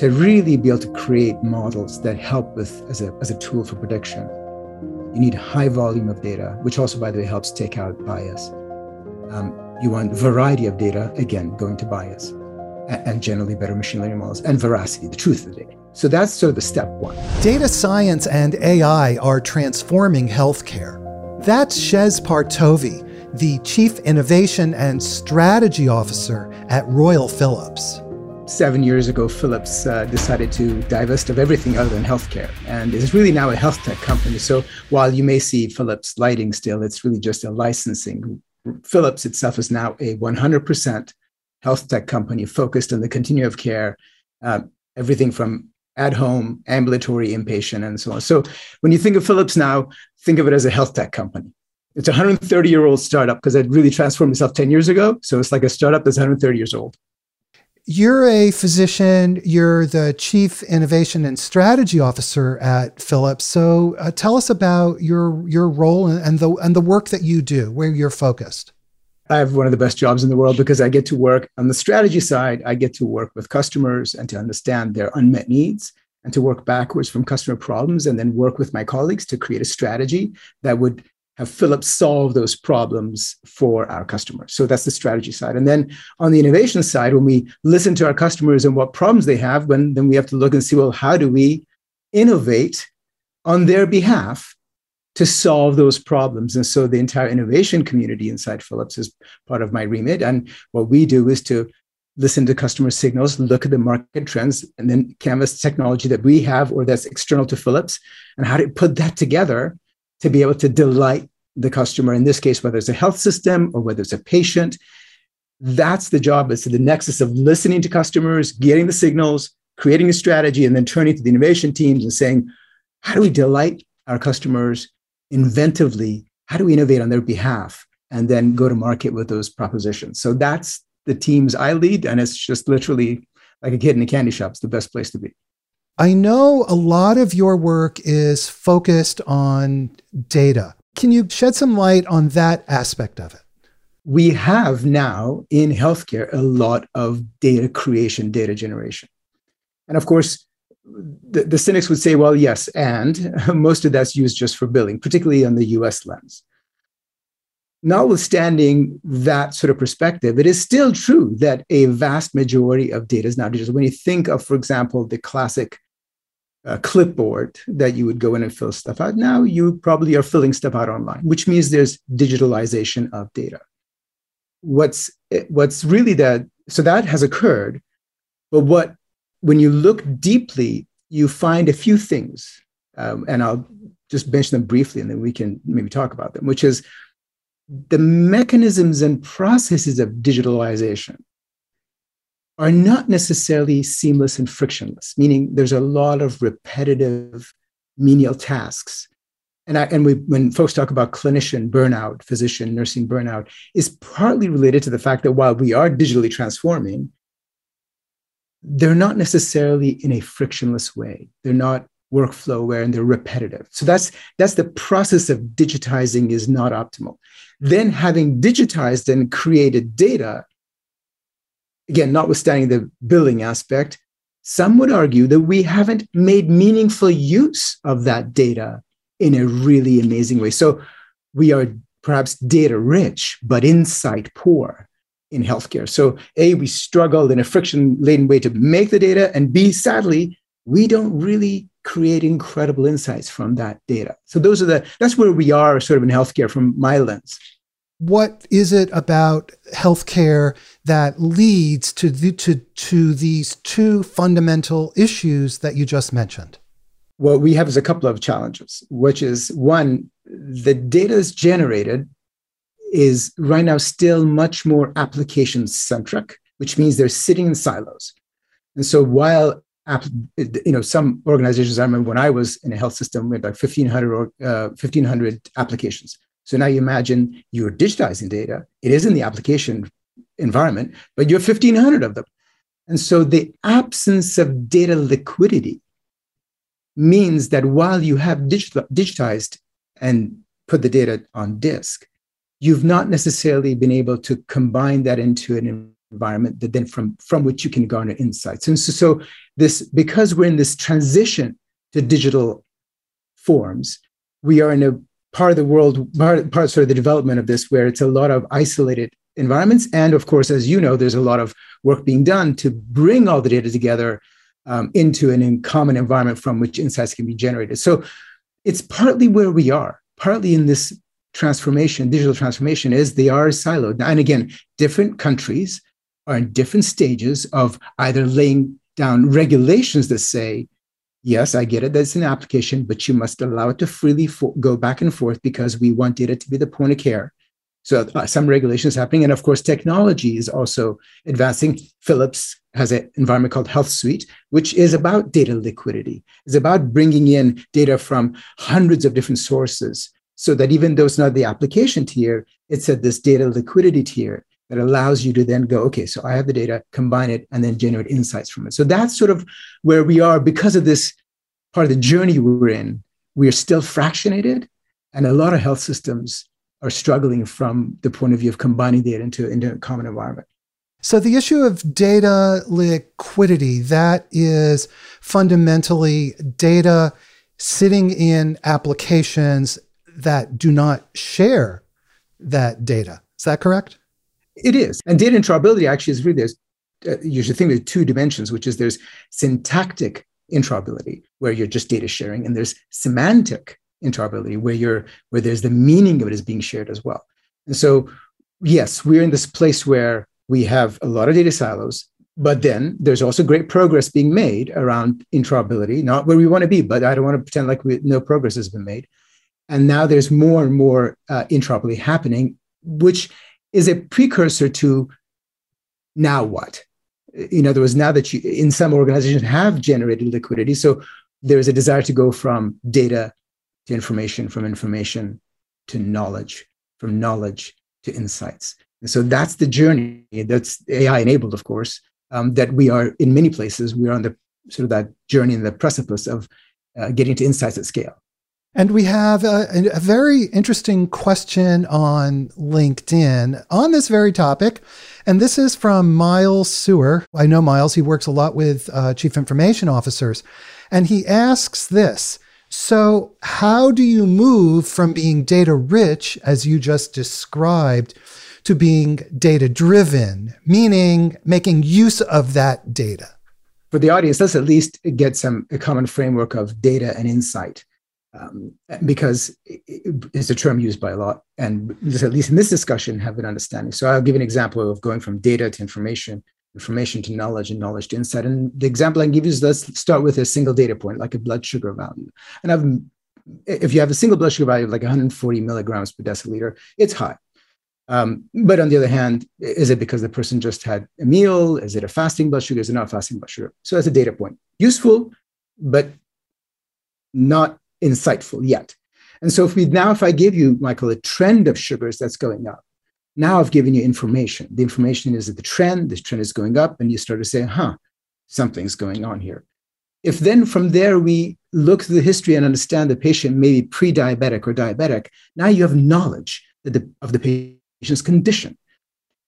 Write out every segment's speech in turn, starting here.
to really be able to create models that help with as a, as a tool for prediction, you need high volume of data, which also, by the way, helps take out bias. Um, you want variety of data, again, going to bias, and, generally better machine learning models, and veracity, the truth of the data. So that's sort of the step one. Data science and AI are transforming healthcare. That's Shez Partovi, the Chief Innovation and Strategy Officer at Royal Philips seven years ago, Philips uh, decided to divest of everything other than healthcare. And it's really now a health tech company. So while you may see Philips lighting still, it's really just a licensing. Philips itself is now a 100% health tech company focused on the continuum of care, uh, everything from at home, ambulatory, inpatient, and so on. So when you think of Philips now, think of it as a health tech company. It's a 130 year old startup because it really transformed itself 10 years ago. So it's like a startup that's 130 years old. You're a physician, you're the chief innovation and strategy officer at Philips. So uh, tell us about your your role and the and the work that you do, where you're focused. I have one of the best jobs in the world because I get to work on the strategy side. I get to work with customers and to understand their unmet needs and to work backwards from customer problems and then work with my colleagues to create a strategy that would have Philips solve those problems for our customers. So that's the strategy side. And then on the innovation side, when we listen to our customers and what problems they have, when, then we have to look and see, well, how do we innovate on their behalf to solve those problems? And so the entire innovation community inside Philips is part of my remit. And what we do is to listen to customer signals, look at the market trends, and then canvas technology that we have or that's external to Philips, and how to put that together to be able to delight the customer, in this case, whether it's a health system or whether it's a patient. That's the job is to the nexus of listening to customers, getting the signals, creating a strategy, and then turning to the innovation teams and saying, how do we delight our customers inventively? How do we innovate on their behalf? And then go to market with those propositions. So that's the teams I lead. And it's just literally like a kid in a candy shop. It's the best place to be. I know a lot of your work is focused on data. Can you shed some light on that aspect of it? We have now in healthcare a lot of data creation, data generation. And of course, the, the cynics would say, well, yes, and most of that's used just for billing, particularly on the US lens. Notwithstanding that sort of perspective, it is still true that a vast majority of data is now digital. When you think of, for example, the classic a clipboard that you would go in and fill stuff out. Now you probably are filling stuff out online, which means there's digitalization of data. What's what's really that so that has occurred, but what when you look deeply, you find a few things, um, and I'll just mention them briefly, and then we can maybe talk about them. Which is the mechanisms and processes of digitalization are not necessarily seamless and frictionless, meaning there's a lot of repetitive menial tasks. And, I, and we, when folks talk about clinician burnout, physician, nursing burnout, is partly related to the fact that while we are digitally transforming, they're not necessarily in a frictionless way. They're not workflow aware and they're repetitive. So that's that's the process of digitizing is not optimal. Then having digitized and created data, again, notwithstanding the billing aspect, some would argue that we haven't made meaningful use of that data in a really amazing way. So we are perhaps data rich, but insight poor in healthcare. So, A, we struggle in a friction laden way to make the data, and B, sadly, we don't really create incredible insights from that data. So those are the that's where we are sort of in healthcare from my lens what is it about healthcare that leads to, the, to, to these two fundamental issues that you just mentioned? What we have is a couple of challenges, which is one, the data is generated is right now still much more application centric, which means they're sitting in silos. And so while you know some organizations, I remember when I was in a health system, we had like 1,500, uh, 1,500 applications. So now you imagine you're digitizing data. It is in the application environment, but you have 1,500 of them. And so the absence of data liquidity means that while you have digitized and put the data on disk, you've not necessarily been able to combine that into an environment that then from from which you can garner insights and so, so this because we're in this transition to digital forms we are in a part of the world part, part sort of the development of this where it's a lot of isolated environments. And of course as you know there's a lot of work being done to bring all the data together um, into an in common environment from which insights can be generated. So it's partly where we are. Partly in this transformation digital transformation is they are siloed. And again different countries are in different stages of either laying down regulations that say, yes, I get it, that's an application, but you must allow it to freely fo- go back and forth because we want data to be the point of care. So uh, some regulations happening. And of course, technology is also advancing. Philips has an environment called HealthSuite, which is about data liquidity. It's about bringing in data from hundreds of different sources so that even though it's not the application tier, it's at this data liquidity tier that allows you to then go, okay, so I have the data, combine it, and then generate insights from it. So that's sort of where we are because of this part of the journey we're in. We are still fractionated, and a lot of health systems are struggling from the point of view of combining data into, into a common environment. So the issue of data liquidity, that is fundamentally data sitting in applications that do not share that data. Is that correct? It is. And data interoperability actually is really, there's, uh, you should think of two dimensions, which is there's syntactic interoperability, where you're just data sharing, and there's semantic interoperability, where you're where there's the meaning of it is being shared as well. And so, yes, we're in this place where we have a lot of data silos, but then there's also great progress being made around interoperability, not where we want to be, but I don't want to pretend like we, no progress has been made. And now there's more and more uh, interoperability happening, which is a precursor to now what? In other words, now that you, in some organizations, have generated liquidity, so there's a desire to go from data to information, from information to knowledge, from knowledge to insights. And so that's the journey that's AI enabled, of course, um, that we are in many places, we're on the sort of that journey in the precipice of uh, getting to insights at scale. And we have a, a, very interesting question on LinkedIn on this very topic. And this is from Myles Suer. I know Myles, he works a lot with uh, chief information officers. And he asks this So, how do you move from being data rich, as you just described, to being data driven, meaning making use of that data? For the audience, let's at least get some a common framework of data and insight um, because it's a term used by a lot, and at least in this discussion, have an understanding. So I'll give an example of going from data to information, information to knowledge, and knowledge to insight. And the example I give you is let's start with a single data point, like a blood sugar value. And I've, if you have a single blood sugar value of like 140 milligrams per deciliter, it's high. Um, but on the other hand, is it because the person just had a meal? Is it a fasting blood sugar? Is it not fasting blood sugar? So that's a data point. Useful, but not insightful yet. And so if we now, if I give you, Michael, a trend of sugars that's going up, now I've given you information. The information is that the trend, this trend is going up, and you start to say, huh, something's going on here. If then from there we look through the history and understand the patient may be pre-diabetic or diabetic, now you have knowledge the, of the patient's condition.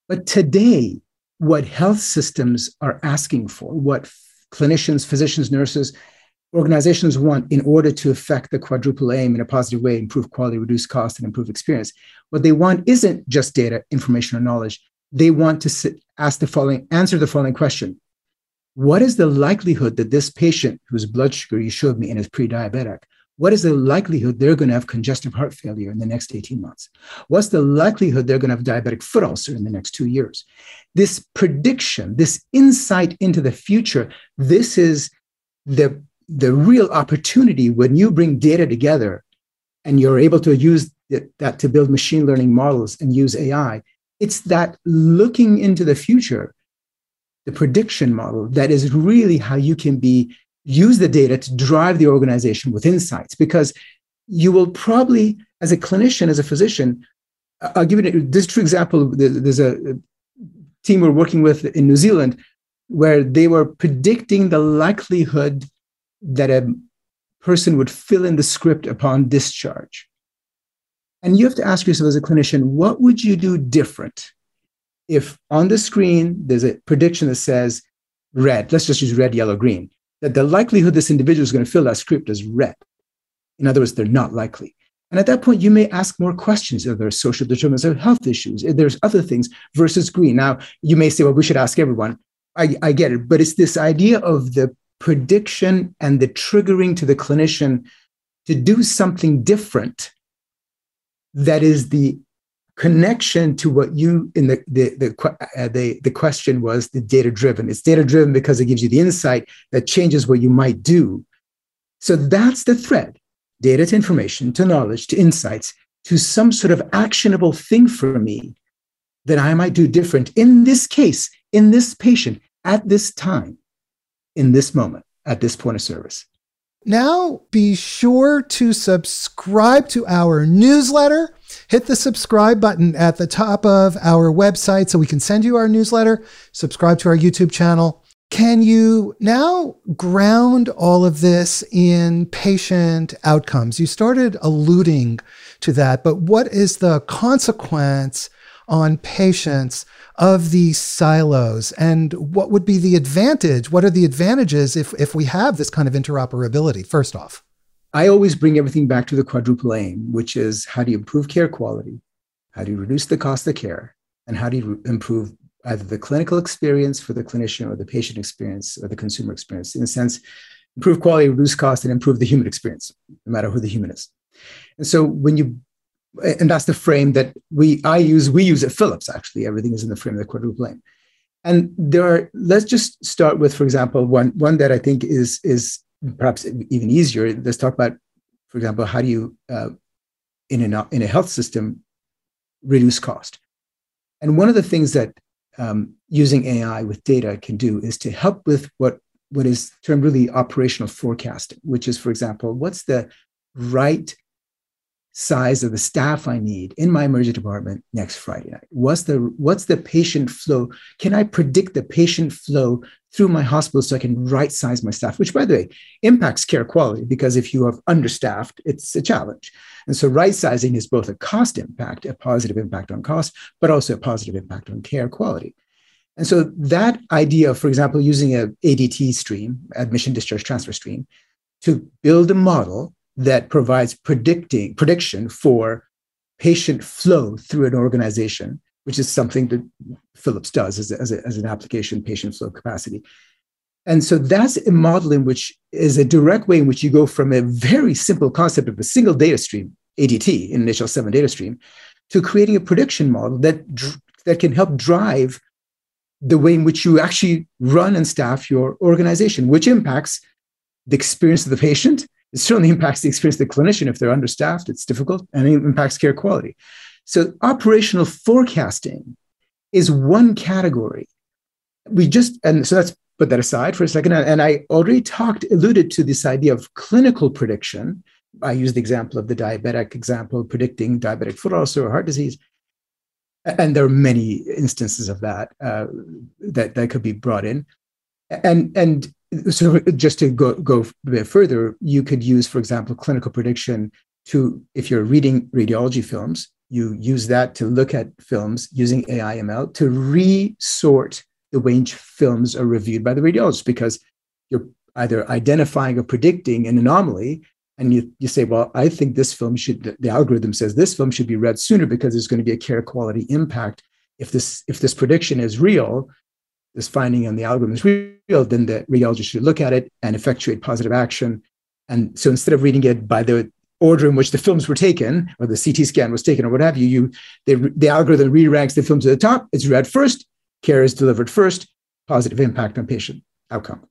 But today, what health systems are asking for, what clinicians, physicians, nurses, organizations want in order to affect the quadruple aim in a positive way, improve quality, reduce cost, and improve experience. What they want isn't just data, information, or knowledge. They want to ask the following, answer the following question. What is the likelihood that this patient whose blood sugar you showed me and is pre-diabetic, what is the likelihood they're going to have congestive heart failure in the next 18 months? What's the likelihood they're going to have diabetic foot ulcer in the next two years? This prediction, this insight into the future, this is the the real opportunity when you bring data together and you're able to use that to build machine learning models and use AI, it's that looking into the future, the prediction model, that is really how you can be use the data to drive the organization with insights. Because you will probably, as a clinician, as a physician, I'll give you this true example. There's a team we're working with in New Zealand where they were predicting the likelihood that a person would fill in the script upon discharge. And you have to ask yourself as a clinician, what would you do different if on the screen there's a prediction that says red, let's just use red, yellow, green, that the likelihood this individual is going to fill that script is red. In other words, they're not likely. And at that point, you may ask more questions. Are there social determinants of health issues? There's other things versus green. Now, you may say, well, we should ask everyone. I, I get it. But it's this idea of the prediction and the triggering to the clinician to do something different that is the connection to what you in the the the, uh, the, the question was the data driven it's data driven because it gives you the insight that changes what you might do. So that's the thread data to information to knowledge to insights to some sort of actionable thing for me that i might do different in this case in this patient at this time in this moment at this point of service now be sure to subscribe to our newsletter hit the subscribe button at the top of our website so we can send you our newsletter. Subscribe to our YouTube channel. Can you now ground all of this in patient outcomes? You started alluding to that, but what is the consequence on patients of these silos? And what would be the advantage? What are the advantages if, if we have this kind of interoperability, first off? I always bring everything back to the quadruple aim, which is how do you improve care quality? How do you reduce the cost of care? And how do you improve either the clinical experience for the clinician or the patient experience or the consumer experience? In a sense, improve quality, reduce cost, and improve the human experience, no matter who the human is. And so when you and that's the frame that we I use, we use at Philips, actually. Everything is in the frame of the quadruple aim. And there are, let's just start with, for example, one, one that I think is, is perhaps even easier, let's talk about, for example, how do you, uh, in, a, in a health system, reduce cost? And one of the things that um, using AI with data can do is to help with what, what is termed really operational forecasting, which is, for example, what's the right size of the staff I need in my emergency department next Friday night? What's the what's the patient flow? Can I predict the patient flow through my hospital so I can right size my staff? Which, by the way, impacts care quality because if you are understaffed, it's a challenge. And so, right sizing is both a cost impact, a positive impact on cost, but also a positive impact on care quality. And so, that idea, of, for example, using a ADT stream, admission discharge transfer stream, to build a model that provides predicting prediction for patient flow through an organization, which is something that Philips does as, a, as, a, as an application, patient flow capacity. And so that's a model in which is a direct way in which you go from a very simple concept of a single data stream, ADT, HL7 data stream, to creating a prediction model that, that can help drive the way in which you actually run and staff your organization, which impacts the experience of the patient it certainly impacts the experience of the clinician if they're understaffed, it's difficult, and it impacts care quality. So, operational forecasting is one category. We just, and so let's put that aside for a second. And I already talked, alluded to this idea of clinical prediction. I used the example of the diabetic example, predicting diabetic foot ulcer or heart disease. And there are many instances of that uh, that, that could be brought in. And, and so just to go, go a bit further, you could use, for example, clinical prediction to, if you're reading radiology films, you use that to look at films using AI ML to resort the which films are reviewed by the radiologist because you're either identifying or predicting an anomaly and you, you say, well, I think this film should, the algorithm says this film should be read sooner because there's going to be a care quality impact. If this, if this prediction is real, this finding on the algorithm is real, then the radiologist should look at it and effectuate positive action. And so instead of reading it by the order in which the films were taken or the CT scan was taken or what have you, you the, algorithm re-ranks the films at the top. It's read first, care is delivered first, positive impact on patient outcome.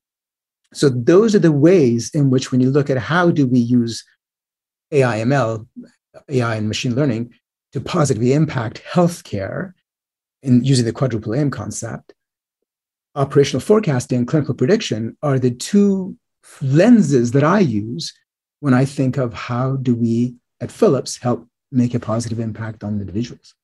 So those are the ways in which when you look at how do we use AI ML, AI and machine learning to positively impact healthcare in using the quadruple aim concept, operational forecasting and clinical prediction are the two lenses that I use when I think of how do we at Philips help make a positive impact on individuals.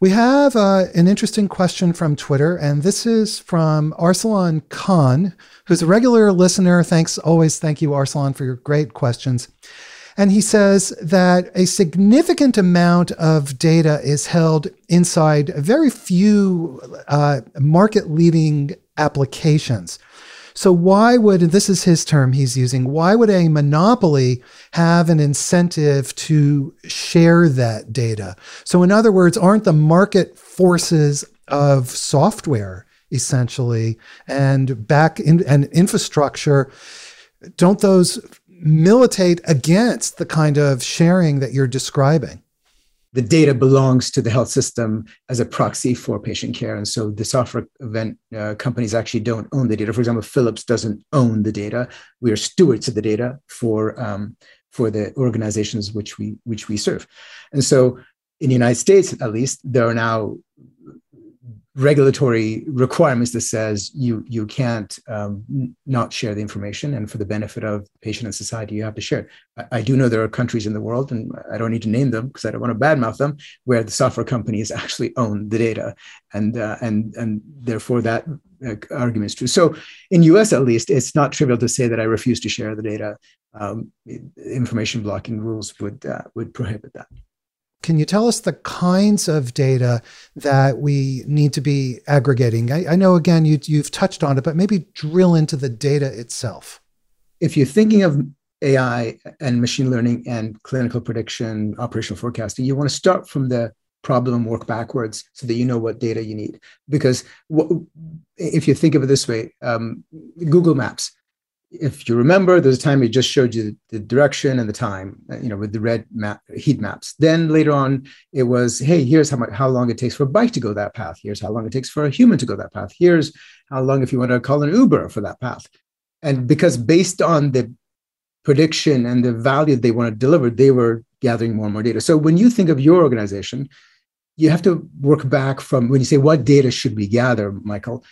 We have uh, an interesting question from Twitter, and this is from Arsalan Khan, who's a regular listener. Thanks, always thank you, Arsalan, for your great questions. And he says that a significant amount of data is held inside very few uh, market leading applications. So, why would, this is his term he's using, why would a monopoly have an incentive to share that data? So, in other words, aren't the market forces of software essentially and back in and infrastructure, don't those militate against the kind of sharing that you're describing? The data belongs to the health system as a proxy for patient care. And so the software event uh, companies actually don't own the data. For example, Philips doesn't own the data. We are stewards of the data for um, for the organizations which we which we serve. And so in the United States, at least, there are now regulatory requirements that says you you can't um, not share the information. And for the benefit of patient and society you have to share it. I, I, do know there are countries in the world and i don't need to name them because i don't want to badmouth them where the software companies actually own the data. And uh, and and therefore that uh, argument is true. So in us at least it's not trivial to say that i refuse to share the data. Um, information blocking rules would uh, would prohibit that can you tell us the kinds of data that we need to be aggregating? I, I know, again, you, you've touched on it, but maybe drill into the data itself. If you're thinking of AI and machine learning and clinical prediction, operational forecasting, you want to start from the problem and work backwards so that you know what data you need. Because what, if you think of it this way, um, Google Maps, if you remember, there's a time it just showed you the direction and the time, uh, you know, with the red map, heat maps. Then later on, it was, hey, here's how much, how long it takes for a bike to go that path. Here's how long it takes for a human to go that path. Here's how long if you want to call an Uber for that path. And because based on the prediction and the value they want to deliver, they were gathering more and more data. So when you think of your organization, you have to work back from when you say what data should we gather, Michael.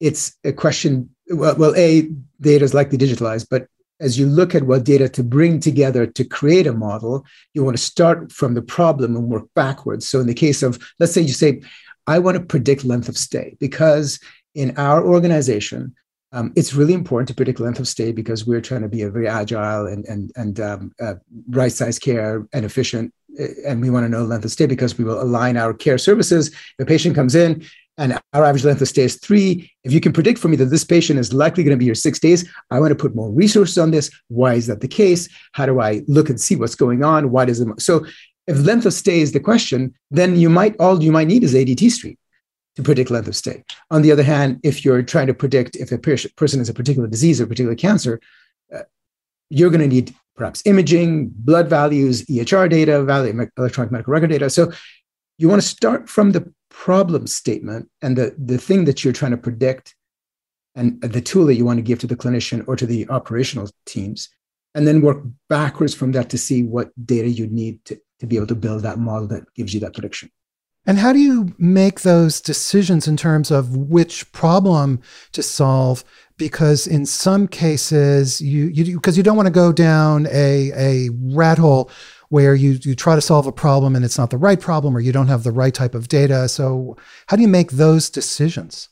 It's a question well, well, a data is likely digitalized, but as you look at what data to bring together to create a model, you want to start from the problem and work backwards. So in the case of, let's say you say, I want to predict length of stay because in our organization, um, it's really important to predict length of stay because we're trying to be a very agile and and and um, uh, right size care and efficient, uh, and we want to know length of stay because we will align our care services. A patient comes in and our average length of stay is three. If you can predict for me that this patient is likely going to be here six days, I want to put more resources on this. Why is that the case? How do I look and see what's going on? Why does it? So, if length of stay is the question, then you might all you might need is ADT stream to predict length of stay. On the other hand, if you're trying to predict if a person has a particular disease or particular cancer, uh, you're going to need perhaps imaging, blood values, EHR data, value, electronic medical record data. So you want to start from the problem statement and the, the thing that you're trying to predict and the tool that you want to give to the clinician or to the operational teams and then work backwards from that to see what data you need to, to be able to build that model that gives you that prediction. And how do you make those decisions in terms of which problem to solve? Because in some cases you you because you don't want to go down a a rat hole where you, you try to solve a problem and it's not the right problem or you don't have the right type of data. So, how do you make those decisions?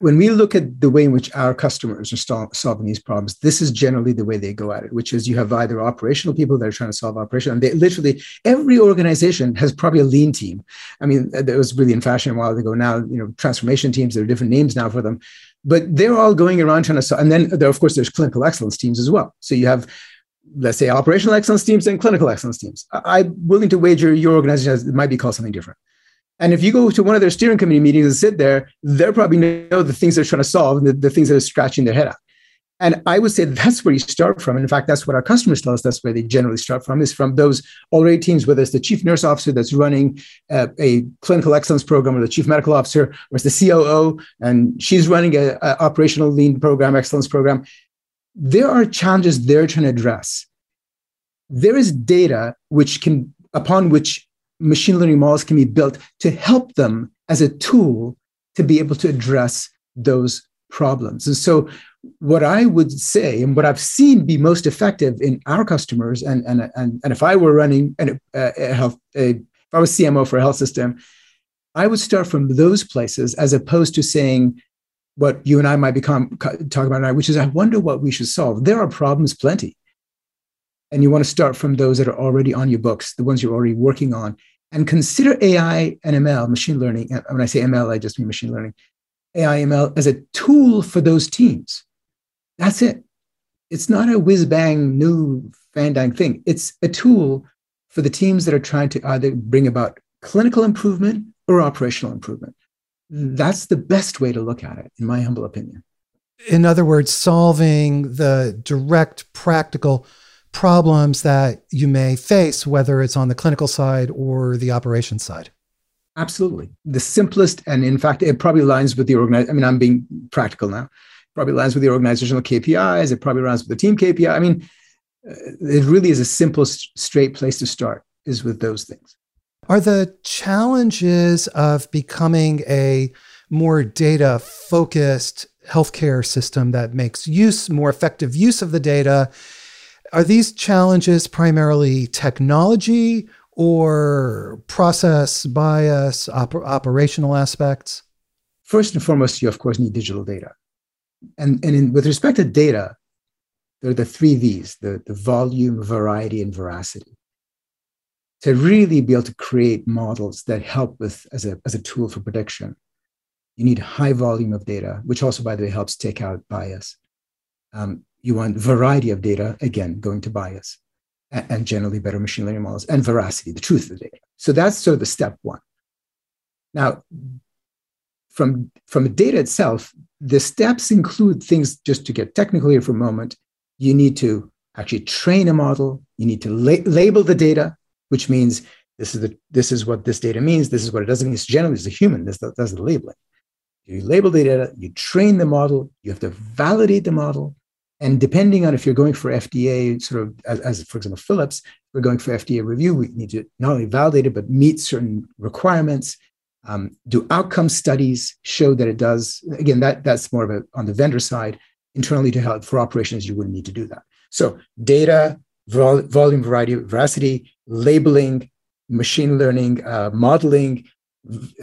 When we look at the way in which our customers are solving these problems, this is generally the way they go at it, which is you have either operational people that are trying to solve operation, and they literally every organization has probably a lean team. I mean, uh, that was really in fashion a while ago. Now, you know, transformation teams, there are different names now for them, but they're all going around trying to solve. And then there, of course, there's clinical excellence teams as well. So you have let's say operational excellence teams and clinical excellence teams. I'm willing to wager your organization has, might be called something different. And if you go to one of their steering committee meetings and sit there, they're probably know the things they're trying to solve and the, the things that are scratching their head out. And I would say that's where you start from. And in fact, that's what our customers tell us. That's where they generally start from is from those already teams, whether it's the chief nurse officer that's running uh, a clinical excellence program or the chief medical officer or it's the COO and she's running a, a operational lean program, excellence program there are challenges they're trying to address. There is data which can, upon which machine learning models can be built to help them as a tool to be able to address those problems. And so, what I would say, and what I've seen be most effective in our customers, and and and, and if I were running a, a health, a, if I was CMO for a health system, I would start from those places as opposed to saying, what you and I might become talking about now, which is I wonder what we should solve. There are problems plenty. And you want to start from those that are already on your books, the ones you're already working on, and consider AI and ML, machine learning. When I say ML, I just mean machine learning, AI ML as a tool for those teams. That's it. It's not a whiz bang new fandang thing. It's a tool for the teams that are trying to either bring about clinical improvement or operational improvement. That's the best way to look at it, in my humble opinion. In other words, solving the direct practical problems that you may face, whether it's on the clinical side or the operations side. Absolutely. The simplest, and in fact, it probably aligns with the organization. I mean, I'm being practical now. Probably aligns with the organizational KPIs. It probably aligns with the team KPI. I mean, uh, it really is a simple, straight place to start is with those things. Are the challenges of becoming a more data focused healthcare system that makes use more effective use of the data? Are these challenges primarily technology or process bias op- operational aspects? First and foremost you of course need digital data. And, and in, with respect to data there are the three v's the, the volume variety and veracity to really be able to create models that help with as a, as a tool for prediction. You need high volume of data which also by the way helps take out bias. Um, you want variety of data again going to bias and, and generally better machine learning models and veracity the truth of the data. So that's sort of the step one. Now from from the data itself the steps include things just to get technical here for a moment. You need to actually train a model. You need to la- label the data which means this is the this is what this data means. This is what it doesn't mean. It's generally it's a human this does the labeling. You label the data, you train the model, you have to validate the model, and depending on if you're going for FDA, sort of as, as for example Philips, we're going for FDA review. We need to not only validate it but meet certain requirements. Um, do outcome studies show that it does? Again, that that's more of a on the vendor side. Internally to help for operations, you wouldn't need to do that. So data, vol- volume, variety, veracity, labeling, machine learning, uh, modeling,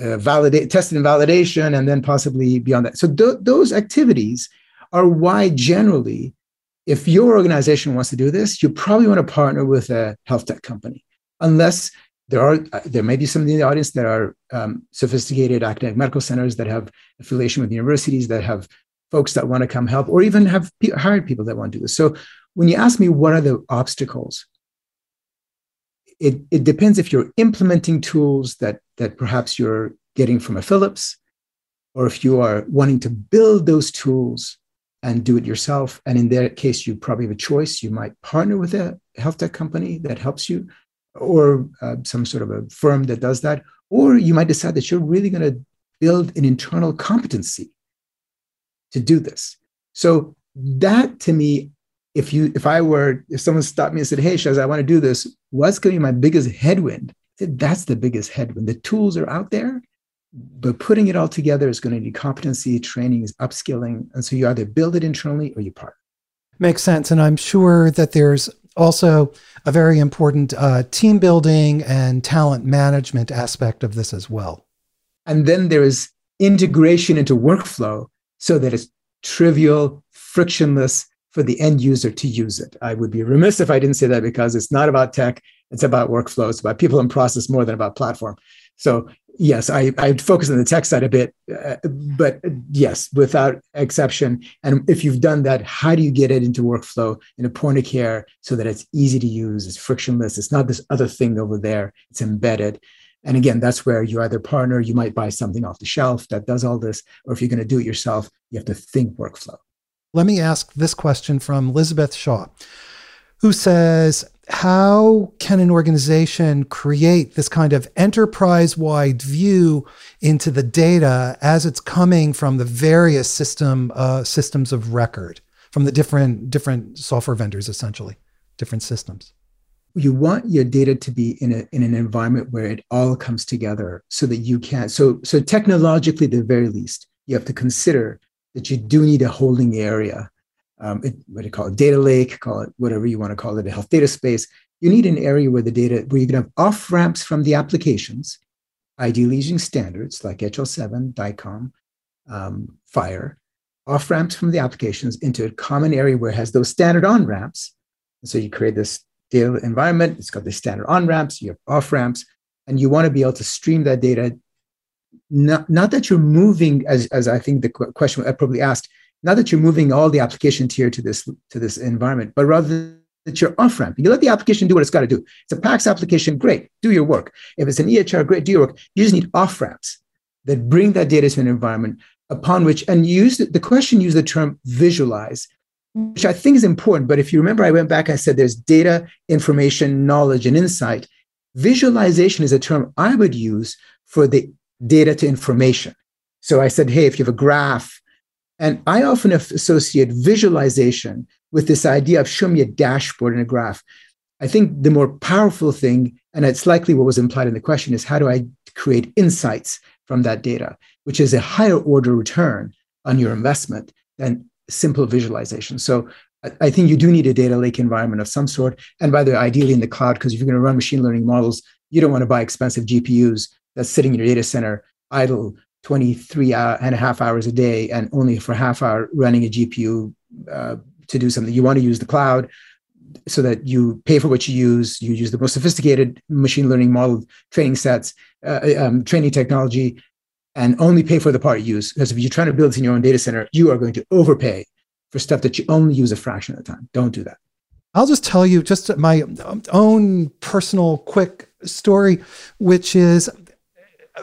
uh, validate, testing and validation, and then possibly beyond that. So th- those activities are why generally, if your organization wants to do this, you probably want to partner with a health tech company, unless there are uh, there may be some in the audience that are um, sophisticated academic medical centers that have affiliation with universities that have folks that want to come help, or even have p- hired people that want to do this. So when you ask me what are the obstacles, it, it depends if you're implementing tools that, that perhaps you're getting from a Philips, or if you are wanting to build those tools and do it yourself. And in that case, you probably have a choice. You might partner with a health tech company that helps you, or uh, some sort of a firm that does that. Or you might decide that you're really going to build an internal competency to do this. So that to me if you if I were if someone stopped me and said, "Hey, Shez, I want to do this. What's going to be my biggest headwind?" Said, "That's the biggest headwind. The tools are out there, but putting it all together is going to need competency, training, is upskilling, and so you either build it internally or you part." Makes sense, and I'm sure that there's also a very important uh, team building and talent management aspect of this as well. And then there is integration into workflow so that it's trivial, frictionless, for the end user to use it. I would be remiss if I didn't say that because it's not about tech, it's about workflow, it's about people and process more than about platform. So, yes, I, I focus on the tech side a bit, uh, but yes, without exception. And if you've done that, how do you get it into workflow in a point of care so that it's easy to use, it's frictionless, it's not this other thing over there, it's embedded. And again, that's where you either partner, you might buy something off the shelf that does all this, or if you're going to do it yourself, you have to think workflow. Let me ask this question from Elizabeth Shaw, who says, How can an organization create this kind of enterprise wide view into the data as it's coming from the various system, uh, systems of record, from the different, different software vendors, essentially, different systems? you want your data to be in, a, in an environment where it all comes together so that you can so so technologically the very least you have to consider that you do need a holding area. Um, it, what do you call it? Data lake, call it whatever you want to call it, a health data space. You need an area where the data, where you can have off ramps from the applications, ideally using standards like HL7, DICOM, um, FHIR, off ramps from the applications into a common area where it has those standard on ramps. So you create this data environment. It's got the standard on ramps, you have off ramps, and you want to be able to stream that data. Not, not that you're moving, as, as I think the question I probably asked, not that you're moving all the application tier to this to this environment, but rather that you're off ramp. You let the application do what it's got to do. It's a PACS application, great, do your work. If it's an EHR, great, do your work. You just need off ramps that bring that data to an environment upon which, and use the, the question used the term visualize, which I think is important. But if you remember, I went back, I said there's data, information, knowledge, and insight. Visualization is a term I would use for the data to information. So I said, hey, if you have a graph, and I often associate visualization with this idea of show me a dashboard and a graph. I think the more powerful thing, and it's likely what was implied in the question, is how do I create insights from that data, which is a higher order return on your investment than simple visualization. So I think you do need a data lake environment of some sort. And by the way, ideally in the cloud, because if you're going to run machine learning models, you don't want to buy expensive GPUs that's sitting in your data center idle 23 and a half hours a day and only for half hour running a GPU uh, to do something. You want to use the cloud so that you pay for what you use. You use the most sophisticated machine learning model training sets, uh, um, training technology, and only pay for the part you use. Because if you're trying to build it in your own data center, you are going to overpay for stuff that you only use a fraction of the time. Don't do that. I'll just tell you just my own personal quick story, which is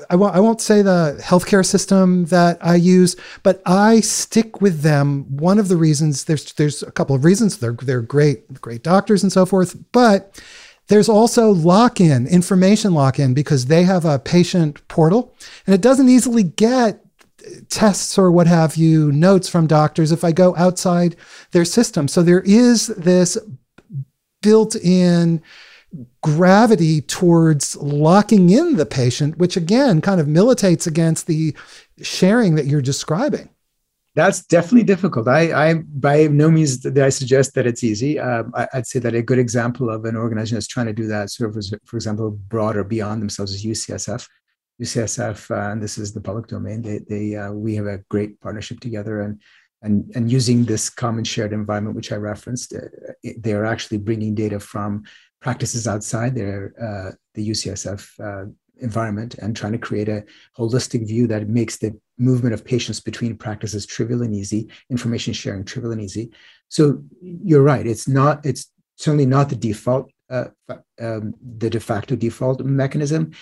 I won't, I won't say the healthcare system that I use, but I stick with them. One of the reasons there's there's a couple of reasons they're they're great great doctors and so forth, but there's also lock-in information lock-in because they have a patient portal and it doesn't easily get tests or what have you notes from doctors if I go outside their system. So there is this built-in gravity towards locking in the patient, which again kind of militates against the sharing that you're describing. That's definitely difficult. I, I by no means did I suggest that it's easy. Um, I, would say that a good example of an organization that's trying to do that, sort of, for example, broader beyond themselves, is UCSF. UCSF, uh, and this is the public domain. They, they, uh, we have a great partnership together, and and and using this common shared environment, which I referenced, uh, they are actually bringing data from practices outside their uh, the UCSF uh, environment and trying to create a holistic view that makes the movement of patients between practices trivial and easy, information sharing trivial and easy. So you're right; it's not it's certainly not the default, uh, um, the de facto default mechanism.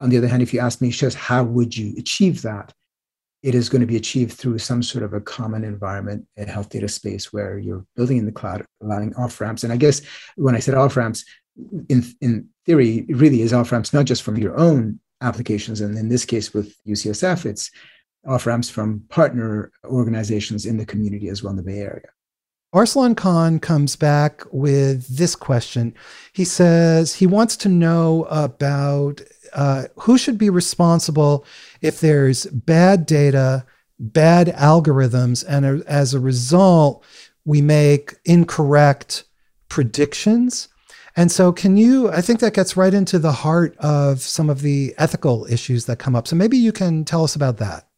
On the other hand, if you ask me, just how would you achieve that? It is going to be achieved through some sort of a common environment, a health data space where you're building in the cloud, allowing off ramps. And I guess when I said off ramps, in, in theory, it really is off ramps, not just from your own applications. And in this case, with UCSF, it's off ramps from partner organizations in the community as well in the Bay Area. Arsalan Khan comes back with this question. He says he wants to know about uh, who should be responsible if there's bad data, bad algorithms, and as a result, we make incorrect predictions. And so, can you? I think that gets right into the heart of some of the ethical issues that come up. So, maybe you can tell us about that.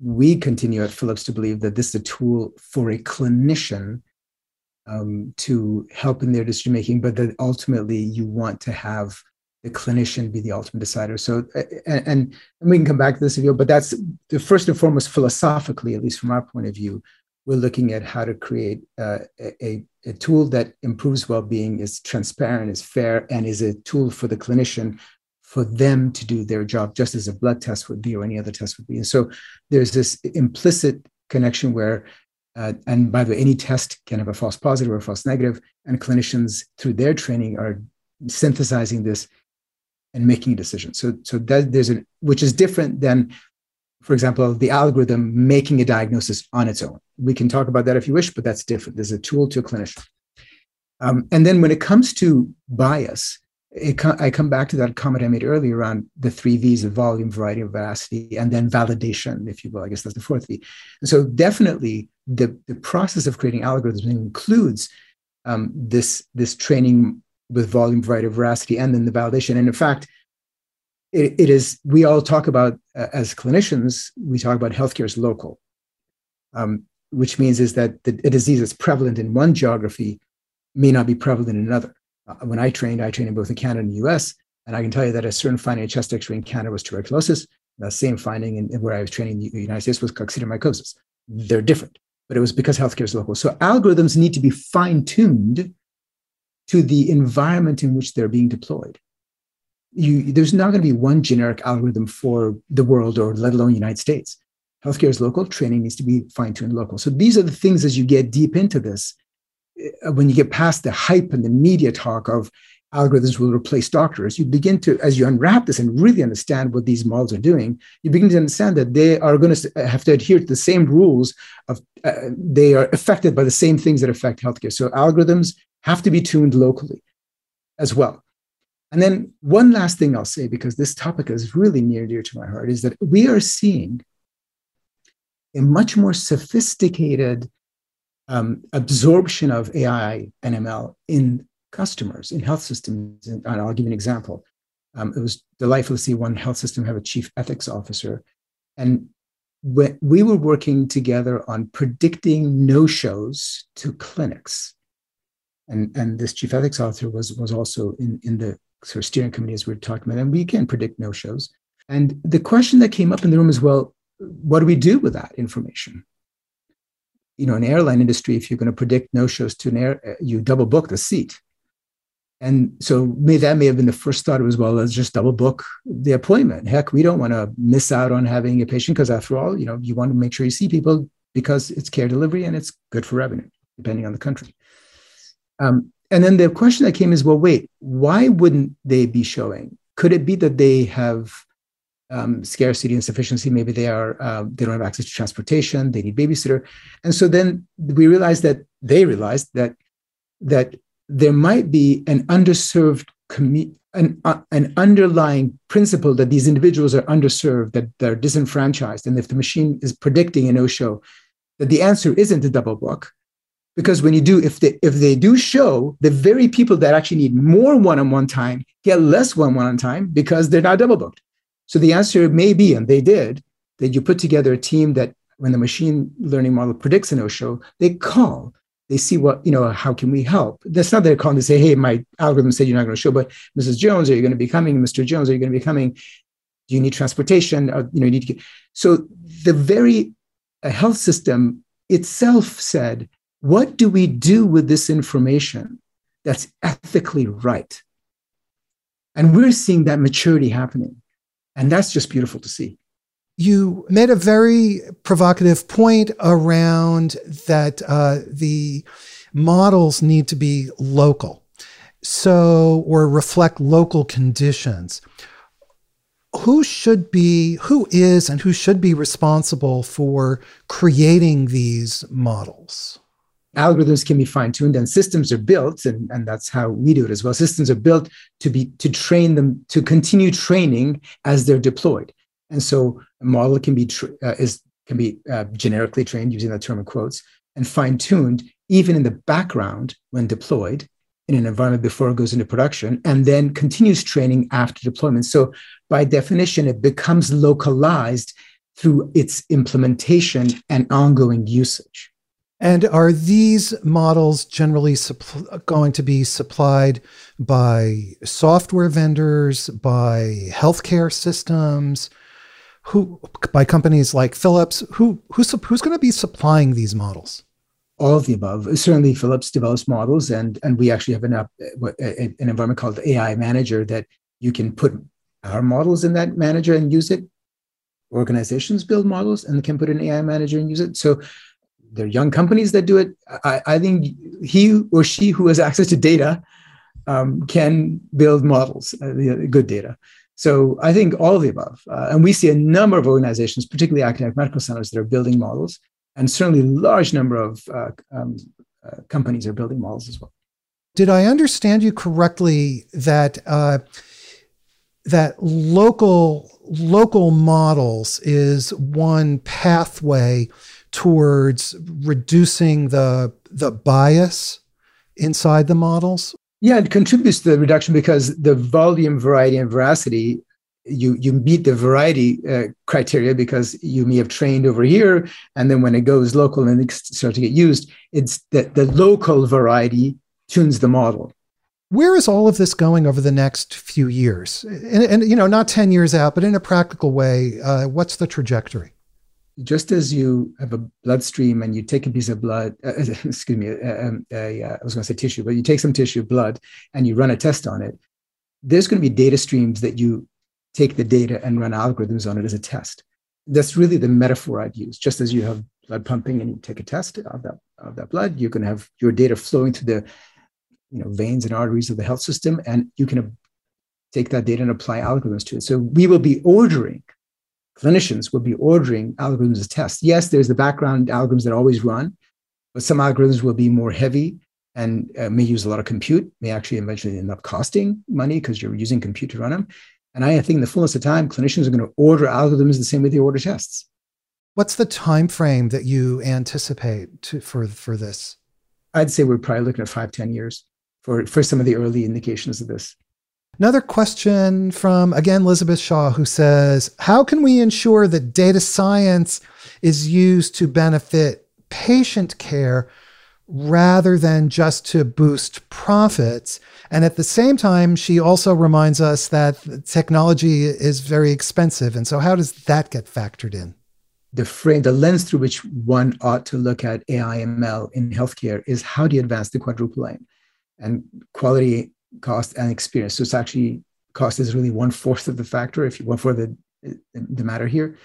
We continue at Philips to believe that this is a tool for a clinician um, to help in their decision making, but that ultimately you want to have the clinician be the ultimate decider. So, and, and we can come back to this video, but that's the first and foremost philosophically, at least from our point of view, we're looking at how to create uh, a, a tool that improves well-being, is transparent, is fair, and is a tool for the clinician for them to do their job, just as a blood test would be or any other test would be. And so there's this implicit connection where, uh, and by the way, any test can have a false positive or a false negative, and clinicians through their training are synthesizing this and making a decision. So, so that there's a which is different than, for example, the algorithm making a diagnosis on its own. We can talk about that if you wish, but that's different. There's a tool to a clinician. Um, and then when it comes to bias, I come back to that comment I made earlier around the three V's of volume, variety, and veracity, and then validation, if you will. I guess that's the fourth V. And so definitely the, the process of creating algorithms includes um, this, this training with volume, variety, veracity, and then the validation. And in fact, it, it is, we all talk about, uh, as clinicians, we talk about healthcare as local, um, which means is that the, a disease that's prevalent in one geography may not be prevalent in another. Uh, when I trained, I trained in both in Canada and the US. And I can tell you that a certain finding in chest x ray in Canada was tuberculosis. The same finding in, in where I was training in the United States was coccidioidomycosis. They're different, but it was because healthcare is local. So algorithms need to be fine tuned to the environment in which they're being deployed. You, there's not going to be one generic algorithm for the world or let alone the United States. Healthcare is local, training needs to be fine tuned local. So these are the things as you get deep into this, uh, when you get past the hype and the media talk of algorithms will replace doctors, you begin to, as you unwrap this and really understand what these models are doing, you begin to understand that they are going to have to adhere to the same rules of, uh, they are affected by the same things that affect healthcare. So algorithms have to be tuned locally as well. And then one last thing I'll say, because this topic is really near and dear to my heart, is that we are seeing a much more sophisticated um, absorption of AI and ML in customers, in health systems. And I'll give you an example. Um, it was delightful to see one health system have a chief ethics officer. And we were working together on predicting no shows to clinics. And, and this chief ethics officer was, was also in, in the sort of steering committee as we were talking about, and we can predict no shows. And the question that came up in the room is well, what do we do with that information? You know, in airline industry, if you're going to predict no shows to an air, you double book the seat. And so may, that may have been the first thought as well as just double book the appointment. Heck, we don't want to miss out on having a patient because after all, you know, you want to make sure you see people because it's care delivery and it's good for revenue, depending on the country. Um, and then the question that came is, well, wait, why wouldn't they be showing? Could it be that they have um, scarcity and sufficiency? Maybe they are uh, they don't have access to transportation. They need babysitter, and so then we realized that they realized that that there might be an underserved commu- an, uh, an underlying principle that these individuals are underserved, that they're disenfranchised, and if the machine is predicting a no-show, that the answer isn't a double book, because when you do if they if they do show the very people that actually need more one-on-one time get less one-on-one time because they're not double booked. So the answer may be and they did that you put together a team that when the machine learning model predicts a no-show they call they see what you know how can we help that's not they're calling to say hey my algorithm said you're not going to show but mrs jones are you going to be coming mr jones are you going to be coming do you need transportation uh, you know you need to get so the very health system itself said what do we do with this information that's ethically right? And we're seeing that maturity happening. And that's just beautiful to see. You made a very provocative point around that uh, the models need to be local. So, or reflect local conditions who should be, who is, and who should be responsible for creating these models? algorithms can be fine-tuned and systems are built and, and that's how we do it as well systems are built to be to train them to continue training as they're deployed and so a model can be uh, is can be uh, generically trained using that term in quotes and fine-tuned even in the background when deployed in an environment before it goes into production and then continues training after deployment. So by definition it becomes localized through its implementation and ongoing usage. And are these models generally going to be supplied by software vendors, by healthcare systems, who by companies like Philips? Who who's who's going to be supplying these models? All of the above. Certainly, Philips develops models, and and we actually have an an environment called AI Manager that you can put our models in that manager and use it. Organizations build models and can put an AI manager and use it. So there are young companies that do it. I, I think he or she who has access to data um, can build models, uh, good data. So I think all of the above. Uh, and we see a number of organizations, particularly academic medical centers, that are building models, and certainly a large number of uh, um, uh, companies are building models as well. Did I understand you correctly that uh, that local local models is one pathway towards reducing the the bias inside the models? Yeah, it contributes to the reduction because the volume, variety, and veracity you you meet the variety uh, criteria because you may have trained over here, and then when it goes local and it starts to get used, it's that the local variety tunes the model. Where is all of this going over the next few years? And, and you know, not 10 years out, but in a practical way, uh, what's the trajectory? Just as you have a bloodstream and you take a piece of blood, uh, excuse me, uh, um, I was going to say tissue, but you take some tissue, blood, and you run a test on it, there's going to be data streams that you take the data and run algorithms on it as a test. That's really the metaphor I'd use. Just as you have blood pumping and you take a test of that, of that blood, you can have your data flowing through the you know, veins and arteries of the health system, and you can take that data and apply algorithms to it. So we will be ordering, clinicians will be ordering algorithms as tests. Yes, there's the background algorithms that always run, but some algorithms will be more heavy and uh, may use a lot of compute, may actually eventually end up costing money because you're using compute to run them. And I think in the fullness of time, clinicians are going to order algorithms the same way they order tests. What's the time frame that you anticipate to, for, for this? I'd say we're probably looking at five, ten years for, for some of the early indications of this. Another question from, again, Elizabeth Shaw, who says How can we ensure that data science is used to benefit patient care rather than just to boost profits? And at the same time, she also reminds us that technology is very expensive. And so, how does that get factored in? The frame, the lens through which one ought to look at AI ML in healthcare is how do you advance the quadruple aim? and quality, cost, and experience. So it's actually cost is really one fourth of the factor, if you want for the the matter here.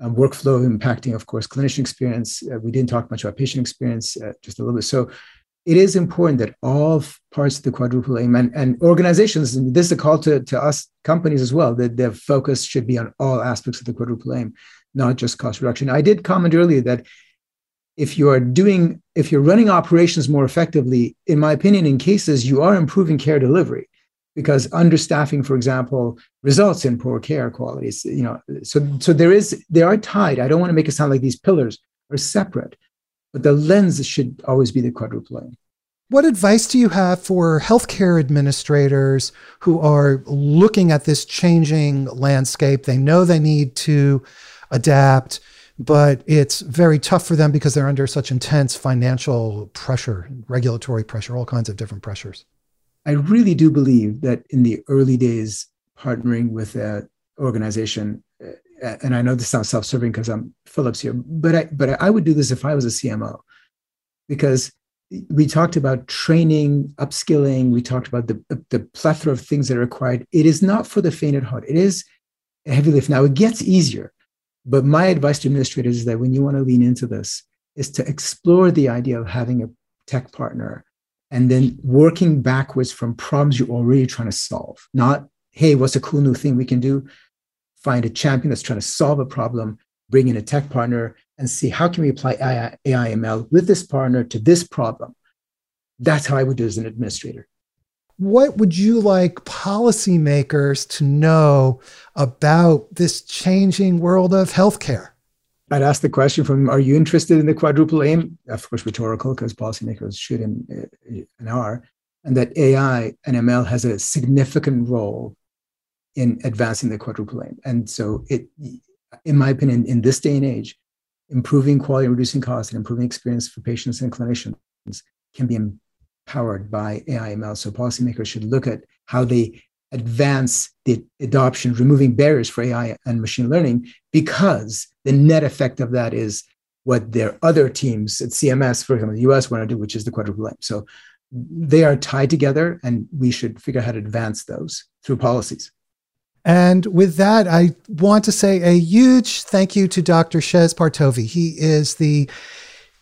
Um, workflow impacting, of course, clinician experience. Uh, we didn't talk much about patient experience, uh, just a little bit. So it is important that all parts of the quadruple aim and, and organizations, and this is a call to, to us companies as well, that their focus should be on all aspects of the quadruple aim, not just cost reduction. I did comment earlier that if you are doing if you're running operations more effectively in my opinion in cases you are improving care delivery. Because understaffing for example results in poor care qualities you know so so there is they are tied. I don't want to make it sound like these pillars are separate but the lens should always be the quadruple aim what advice do you have for healthcare administrators who are looking at this changing landscape? They know they need to adapt but it's very tough for them because they're under such intense financial pressure, regulatory pressure, all kinds of different pressures. I really do believe that in the early days, partnering with an organization, uh, and I know this sounds self-serving because I'm Philips here, but I, but I would do this if I was a CMO, because we talked about training, upskilling. We talked about the the plethora of things that are required. It is not for the faint at heart. It is a heavy lift. Now it gets easier but my advice to administrators is that when you want to lean into this, is to explore the idea of having a tech partner and then working backwards from problems you're already trying to solve. Not, hey, what's a cool new thing we can do? Find a champion that's trying to solve a problem, bring in a tech partner, and see how can we apply AI, AI ML with this partner to this problem. That's how I would do as an administrator what would you like policymakers to know about this changing world of healthcare? I'd ask the question from Are you interested in the quadruple aim? Of course, rhetorical, because policymakers should and, and are. And that AI and ML has a significant role in advancing the quadruple aim. And so, it, in my opinion, in this day and age, improving quality, reducing costs, and improving experience for patients and clinicians can be powered by AI ML. So policymakers should look at how they advance the adoption, removing barriers for AI and machine learning, because the net effect of that is what their other teams at CMS, for example, the US want to do, which is the quadruple aim. So they are tied together, and we should figure out how to advance those through policies. And with that, I want to say a huge thank you to Dr. Shez Partovi. He is the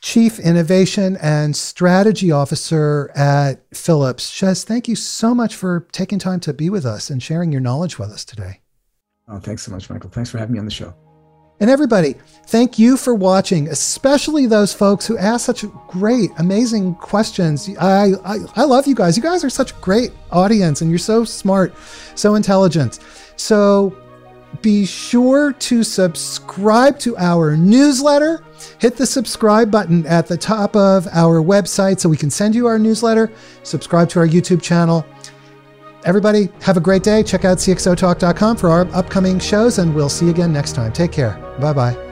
Chief Innovation and Strategy Officer at Philips. Shez, thank you so much for taking time to be with us and sharing your knowledge with us today. Oh, thanks so much, Michael. Thanks for having me on the show. And everybody, thank you for watching, especially those folks who ask such great, amazing questions. I, I, I love you guys. You guys are such a great audience and you're so smart, so intelligent. So be sure to subscribe to our newsletter. Hit the subscribe button at the top of our website so we can send you our newsletter. Subscribe to our YouTube channel. Everybody, have a great day. Check out cxotalk.com for our upcoming shows, and we'll see you again next time. Take care. Bye bye.